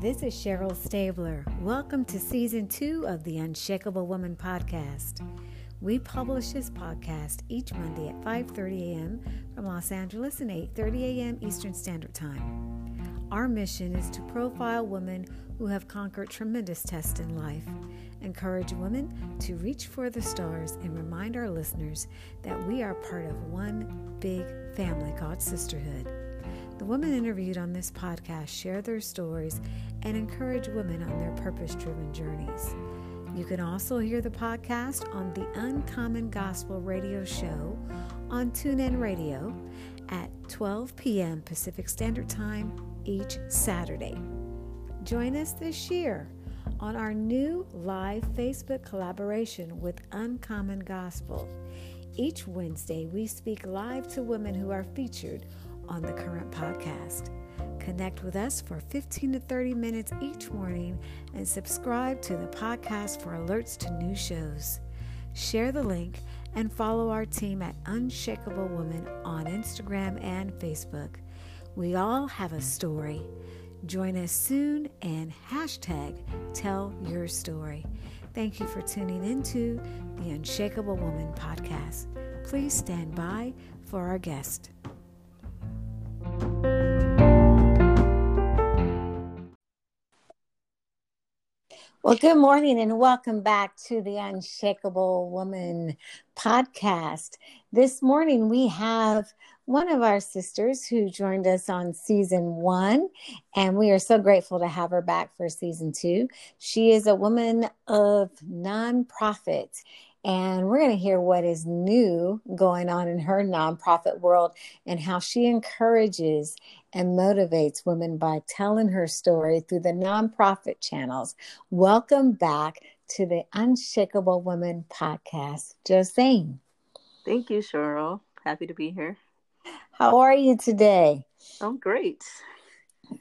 This is Cheryl Stabler. Welcome to season two of the Unshakable Woman podcast. We publish this podcast each Monday at 5:30 a.m. from Los Angeles and 8:30 a.m. Eastern Standard Time. Our mission is to profile women who have conquered tremendous tests in life, encourage women to reach for the stars, and remind our listeners that we are part of one big family called sisterhood. The women interviewed on this podcast share their stories and encourage women on their purpose driven journeys. You can also hear the podcast on the Uncommon Gospel radio show on TuneIn Radio at 12 p.m. Pacific Standard Time each Saturday. Join us this year on our new live Facebook collaboration with Uncommon Gospel. Each Wednesday, we speak live to women who are featured on the current podcast. Connect with us for 15 to 30 minutes each morning and subscribe to the podcast for alerts to new shows. Share the link and follow our team at Unshakable Woman on Instagram and Facebook. We all have a story. Join us soon and hashtag tell your story. Thank you for tuning into the Unshakable Woman podcast. Please stand by for our guest. Well, good morning and welcome back to the Unshakable Woman podcast. This morning we have one of our sisters who joined us on season one, and we are so grateful to have her back for season two. She is a woman of nonprofit and we're going to hear what is new going on in her nonprofit world and how she encourages and motivates women by telling her story through the nonprofit channels. Welcome back to the Unshakable Woman podcast, Josayne. Thank you, Cheryl. Happy to be here. How are you today? I'm great.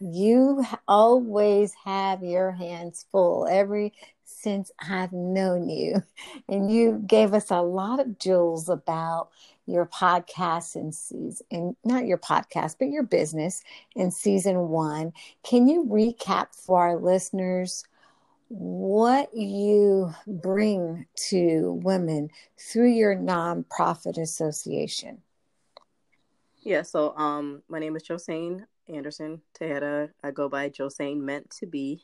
You always have your hands full. Every since I've known you. And you gave us a lot of jewels about your podcast and season, and not your podcast, but your business in season one. Can you recap for our listeners what you bring to women through your nonprofit association? Yeah, so um, my name is Josayne Anderson Tejeda. I go by Josayne Meant to Be.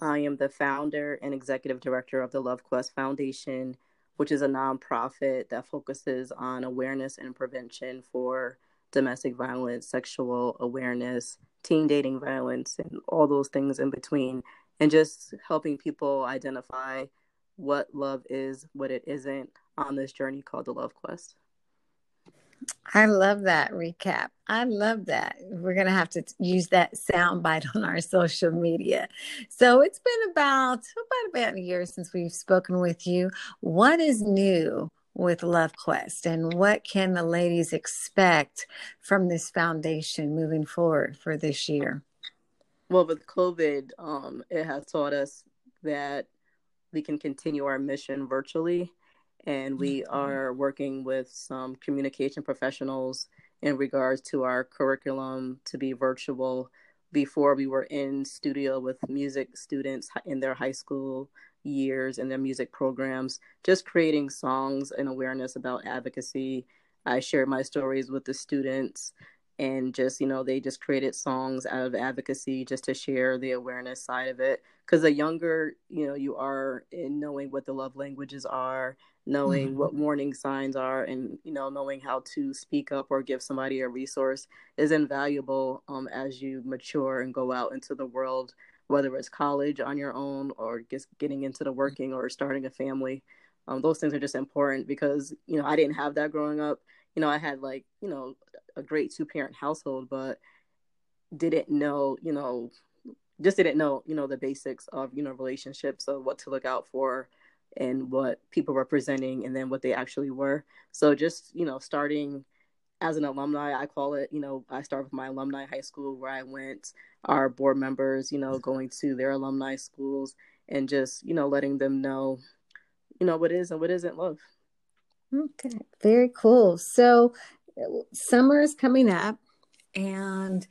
I am the founder and executive director of the Love Quest Foundation, which is a nonprofit that focuses on awareness and prevention for domestic violence, sexual awareness, teen dating violence, and all those things in between, and just helping people identify what love is, what it isn't on this journey called the Love Quest. I love that recap. I love that. We're going to have to use that soundbite on our social media. So it's been about about about a year since we've spoken with you. What is new with Love Quest, and what can the ladies expect from this foundation moving forward for this year? Well, with COVID, um, it has taught us that we can continue our mission virtually and we are working with some communication professionals in regards to our curriculum to be virtual. Before we were in studio with music students in their high school years and their music programs just creating songs and awareness about advocacy. I shared my stories with the students and just you know they just created songs out of advocacy just to share the awareness side of it because the younger you know you are in knowing what the love languages are knowing mm-hmm. what warning signs are and you know knowing how to speak up or give somebody a resource is invaluable um, as you mature and go out into the world whether it's college on your own or just getting into the working or starting a family. Um, those things are just important because you know i didn't have that growing up. You know i had like you know a great two parent household but didn't know you know just didn't know you know the basics of you know relationships of what to look out for and what people were presenting and then what they actually were. So just you know starting as an alumni i call it you know i start with my alumni high school where i went our board members you know going to their alumni schools and just you know letting them know you know what is and what isn't love. Okay very cool. So summer is coming up and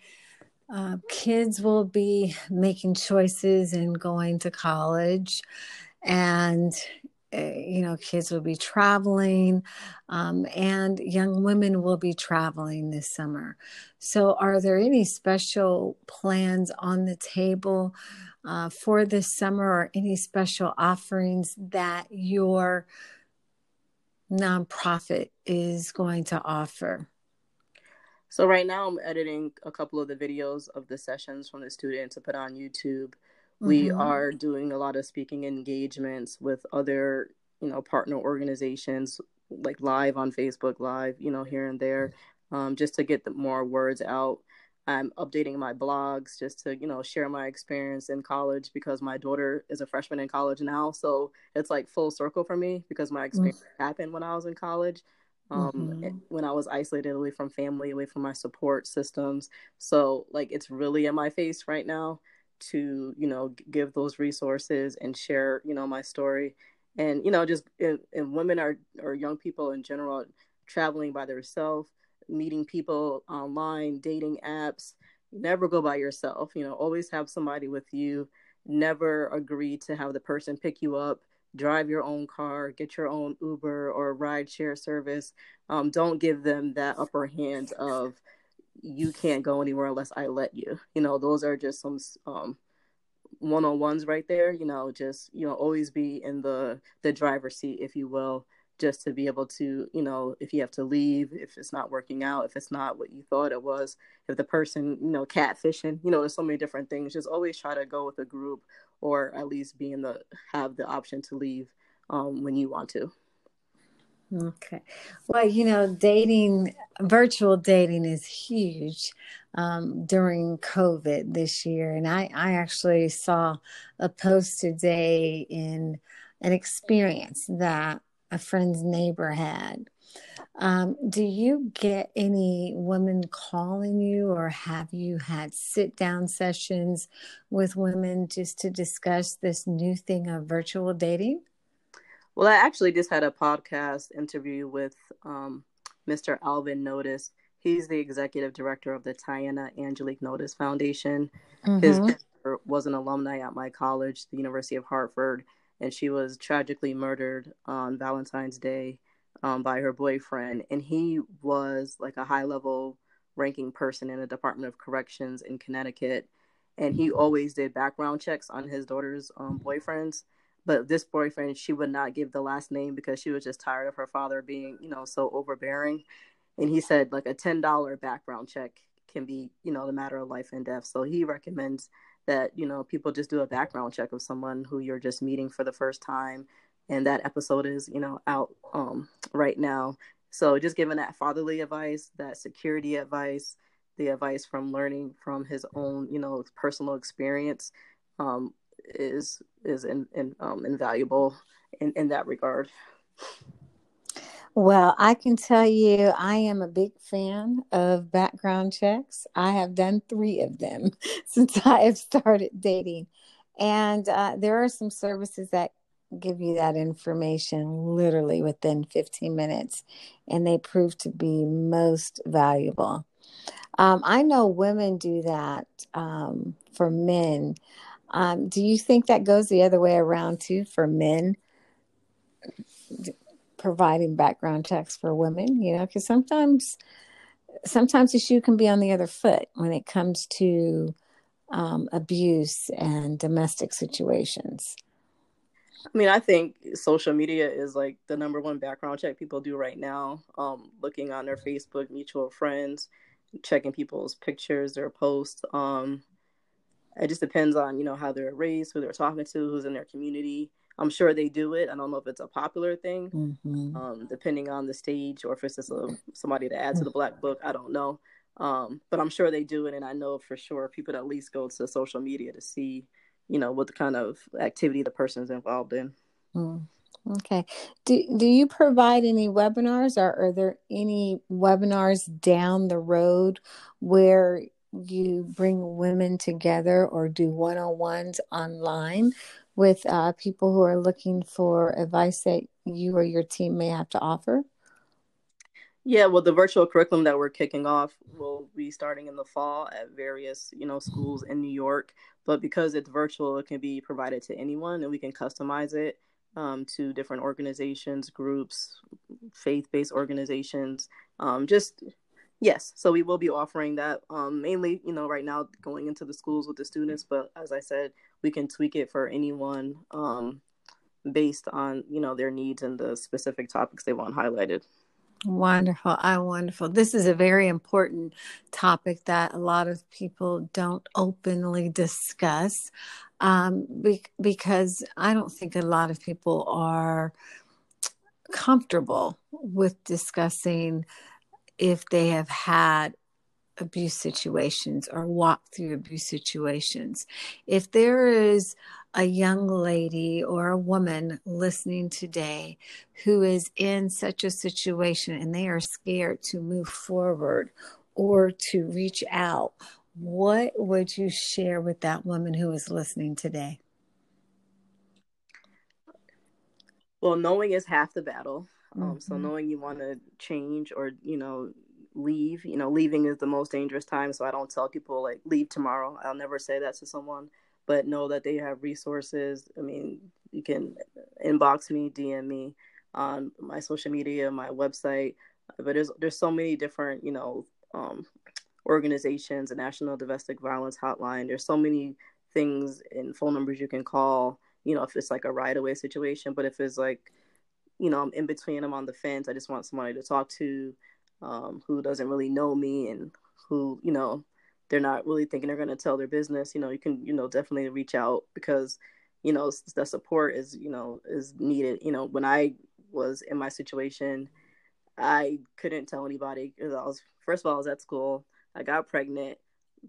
uh, kids will be making choices and going to college, and uh, you know, kids will be traveling, um, and young women will be traveling this summer. So, are there any special plans on the table uh, for this summer, or any special offerings that your nonprofit is going to offer? So right now I'm editing a couple of the videos of the sessions from the student to put on YouTube. Mm-hmm. We are doing a lot of speaking engagements with other, you know, partner organizations like live on Facebook live, you know, here and there, um, just to get the more words out. I'm updating my blogs just to, you know, share my experience in college because my daughter is a freshman in college now. So it's like full circle for me because my experience mm-hmm. happened when I was in college um, mm-hmm. when I was isolated away from family, away from my support systems. So, like, it's really in my face right now to, you know, give those resources and share, you know, my story. And, you know, just, and, and women are, or young people in general, traveling by themselves, meeting people online, dating apps. Never go by yourself, you know, always have somebody with you. Never agree to have the person pick you up drive your own car, get your own Uber or ride share service. Um, don't give them that upper hand of you can't go anywhere unless I let you. You know, those are just some um, one-on-ones right there. You know, just you know, always be in the the driver's seat, if you will, just to be able to, you know, if you have to leave, if it's not working out, if it's not what you thought it was, if the person, you know, catfishing, you know, there's so many different things. Just always try to go with a group or at least be in the have the option to leave um, when you want to. Okay. Well, you know, dating, virtual dating is huge um, during COVID this year. And I, I actually saw a post today in an experience that a friend's neighbor had. Um, do you get any women calling you, or have you had sit down sessions with women just to discuss this new thing of virtual dating? Well, I actually just had a podcast interview with um, Mr. Alvin Notice. He's the executive director of the Tiana Angelique Notice Foundation. Mm-hmm. His was an alumni at my college, the University of Hartford, and she was tragically murdered on Valentine's Day um, by her boyfriend. And he was like a high level ranking person in the Department of Corrections in Connecticut. And he always did background checks on his daughter's um, boyfriends. But this boyfriend, she would not give the last name because she was just tired of her father being, you know, so overbearing. And he said like a $10 background check can be, you know, the matter of life and death. So he recommends that you know people just do a background check of someone who you're just meeting for the first time and that episode is you know out um, right now so just giving that fatherly advice that security advice the advice from learning from his own you know personal experience um, is is in, in, um, invaluable in, in that regard well, I can tell you, I am a big fan of background checks. I have done three of them since I have started dating. And uh, there are some services that give you that information literally within 15 minutes, and they prove to be most valuable. Um, I know women do that um, for men. Um, do you think that goes the other way around too for men? providing background checks for women, you know, because sometimes sometimes the shoe can be on the other foot when it comes to um, abuse and domestic situations. I mean, I think social media is like the number one background check people do right now. Um, looking on their Facebook mutual friends, checking people's pictures, their posts. Um, it just depends on you know how they're raised, who they're talking to, who's in their community. I'm sure they do it. I don't know if it's a popular thing, mm-hmm. um, depending on the stage or if it's just a, somebody to add to the black book. I don't know. Um, but I'm sure they do it. And I know for sure people at least go to social media to see, you know, what the kind of activity the person is involved in. Mm. Okay. Do, do you provide any webinars or are there any webinars down the road where you bring women together or do one on ones online with uh, people who are looking for advice that you or your team may have to offer? Yeah, well, the virtual curriculum that we're kicking off will be starting in the fall at various, you know, schools in New York. But because it's virtual, it can be provided to anyone, and we can customize it um, to different organizations, groups, faith-based organizations. Um, just yes, so we will be offering that um, mainly, you know, right now going into the schools with the students. But as I said, we can tweak it for anyone um, based on you know their needs and the specific topics they want highlighted. Wonderful. I wonderful. This is a very important topic that a lot of people don't openly discuss um, be- because I don't think a lot of people are comfortable with discussing if they have had abuse situations or walked through abuse situations. If there is a young lady or a woman listening today who is in such a situation and they are scared to move forward or to reach out, what would you share with that woman who is listening today? Well, knowing is half the battle. Um, mm-hmm. So knowing you want to change or you know leave, you know, leaving is the most dangerous time. So I don't tell people like leave tomorrow. I'll never say that to someone but know that they have resources. I mean, you can inbox me, DM me on my social media, my website. But there's there's so many different, you know, um, organizations, a national domestic violence hotline. There's so many things and phone numbers you can call. You know, if it's like a right away situation, but if it's like, you know, I'm in between, I'm on the fence. I just want somebody to talk to, um, who doesn't really know me and who, you know, they're not really thinking they're going to tell their business you know you can you know definitely reach out because you know the support is you know is needed. You know when i was in my situation i couldn't tell anybody because i was first of all i was at school i got pregnant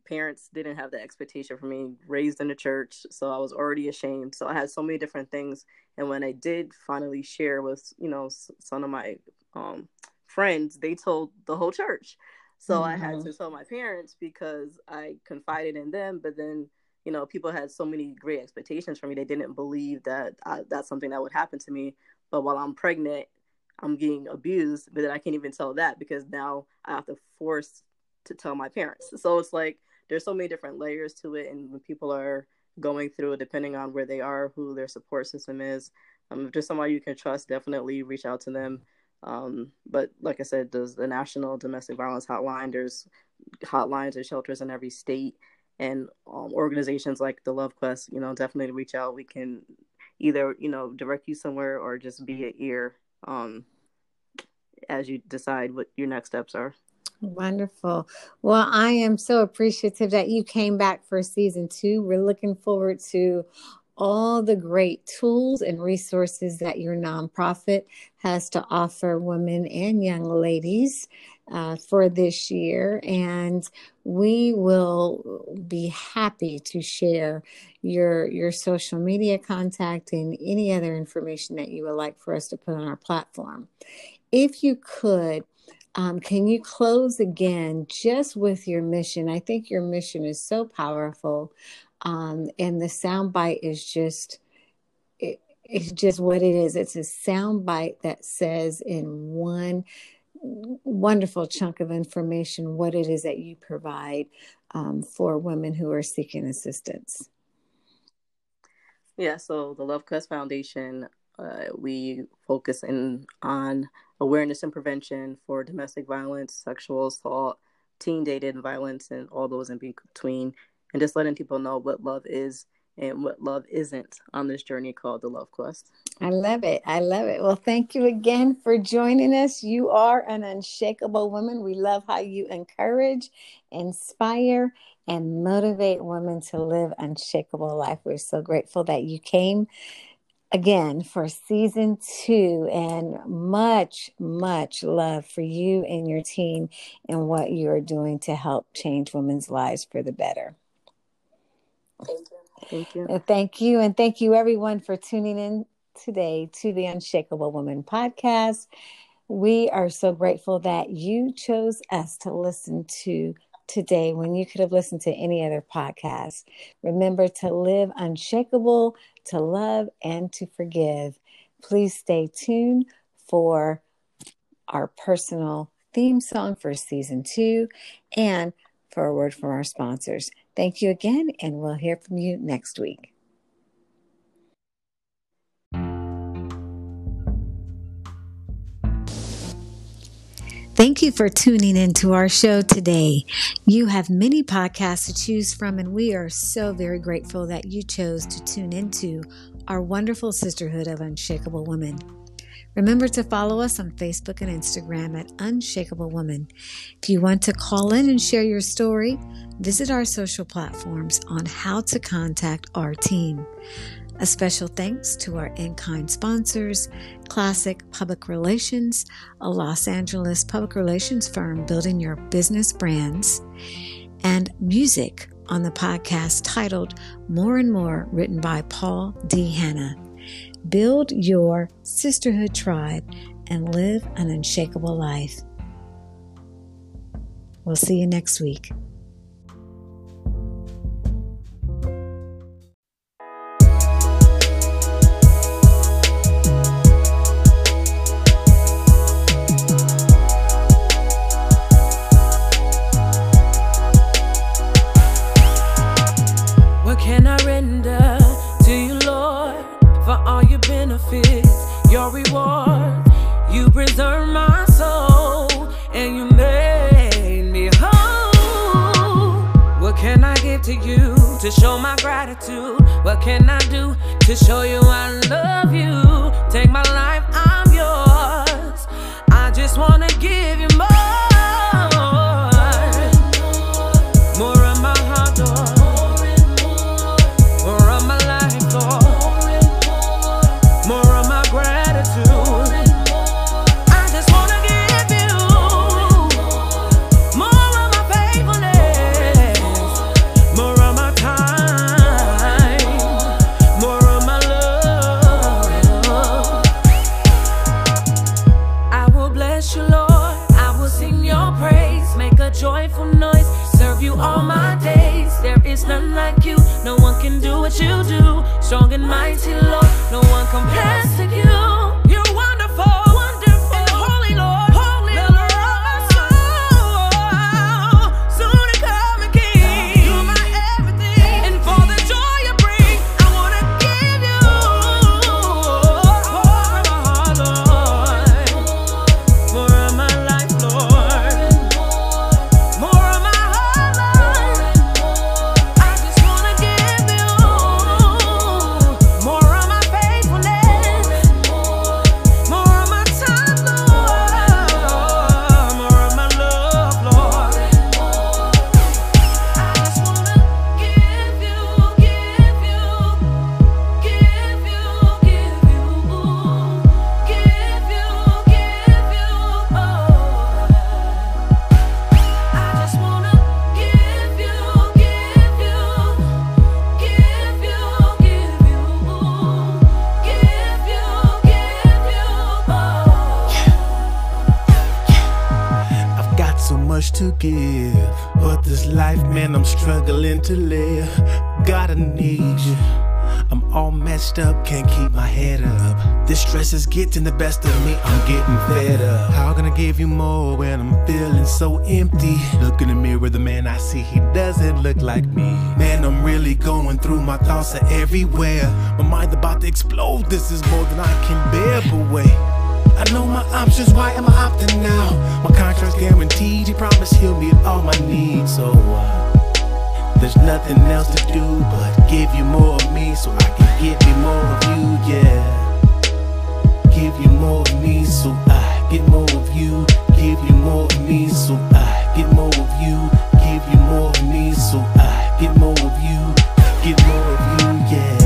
parents didn't have the expectation for me raised in the church so i was already ashamed so i had so many different things and when i did finally share with you know some of my um, friends they told the whole church so mm-hmm. I had mm-hmm. to tell my parents because I confided in them, but then you know people had so many great expectations for me. They didn't believe that I, that's something that would happen to me. But while I'm pregnant, I'm getting abused, but then I can't even tell that because now I have to force to tell my parents. So it's like there's so many different layers to it, and when people are going through it, depending on where they are, who their support system is, um, if there's somebody you can trust, definitely reach out to them. Um, but like I said, there's the National Domestic Violence Hotline. There's hotlines and shelters in every state, and um, organizations like the Love Quest. You know, definitely reach out. We can either you know direct you somewhere or just be an ear um, as you decide what your next steps are. Wonderful. Well, I am so appreciative that you came back for season two. We're looking forward to all the great tools and resources that your nonprofit has to offer women and young ladies uh, for this year. And we will be happy to share your your social media contact and any other information that you would like for us to put on our platform. If you could, um, can you close again just with your mission? I think your mission is so powerful. Um, and the sound bite is just it, it's just what it is. It's a sound bite that says in one wonderful chunk of information what it is that you provide um, for women who are seeking assistance. Yeah, so the Love Quest Foundation, uh, we focus in on awareness and prevention for domestic violence, sexual assault, teen dated violence, and all those in between and just letting people know what love is and what love isn't on this journey called the Love Quest. I love it. I love it. Well, thank you again for joining us. You are an unshakable woman. We love how you encourage, inspire, and motivate women to live unshakable life. We're so grateful that you came again for season two and much, much love for you and your team and what you are doing to help change women's lives for the better. Thank you. Thank you. And thank you. And thank you, everyone, for tuning in today to the Unshakable Woman podcast. We are so grateful that you chose us to listen to today when you could have listened to any other podcast. Remember to live unshakable, to love, and to forgive. Please stay tuned for our personal theme song for season two, and for a word from our sponsors. Thank you again, and we'll hear from you next week. Thank you for tuning into our show today. You have many podcasts to choose from, and we are so very grateful that you chose to tune into our wonderful sisterhood of unshakable women. Remember to follow us on Facebook and Instagram at Unshakable Woman. If you want to call in and share your story, visit our social platforms on how to contact our team. A special thanks to our in kind sponsors, Classic Public Relations, a Los Angeles public relations firm building your business brands, and music on the podcast titled More and More, written by Paul D. Hanna. Build your sisterhood tribe and live an unshakable life. We'll see you next week. To up, can't keep my head up. This stress is getting the best of me, I'm getting fed up. How can I give you more when I'm feeling so empty? Look in the mirror, the man I see, he doesn't look like me. Man, I'm really going through, my thoughts are everywhere. My mind about to explode, this is more than I can bear, but wait. I know my options, why am I opting out? My contract's guaranteed, he promised he'll meet all my needs. So uh, there's nothing else to do but give you more of me so I can give me more of you, yeah. Give you more of me so I get more of you. Give you more of me so I get more of you. Give you more of me so I get more of you. Get more of you, yeah.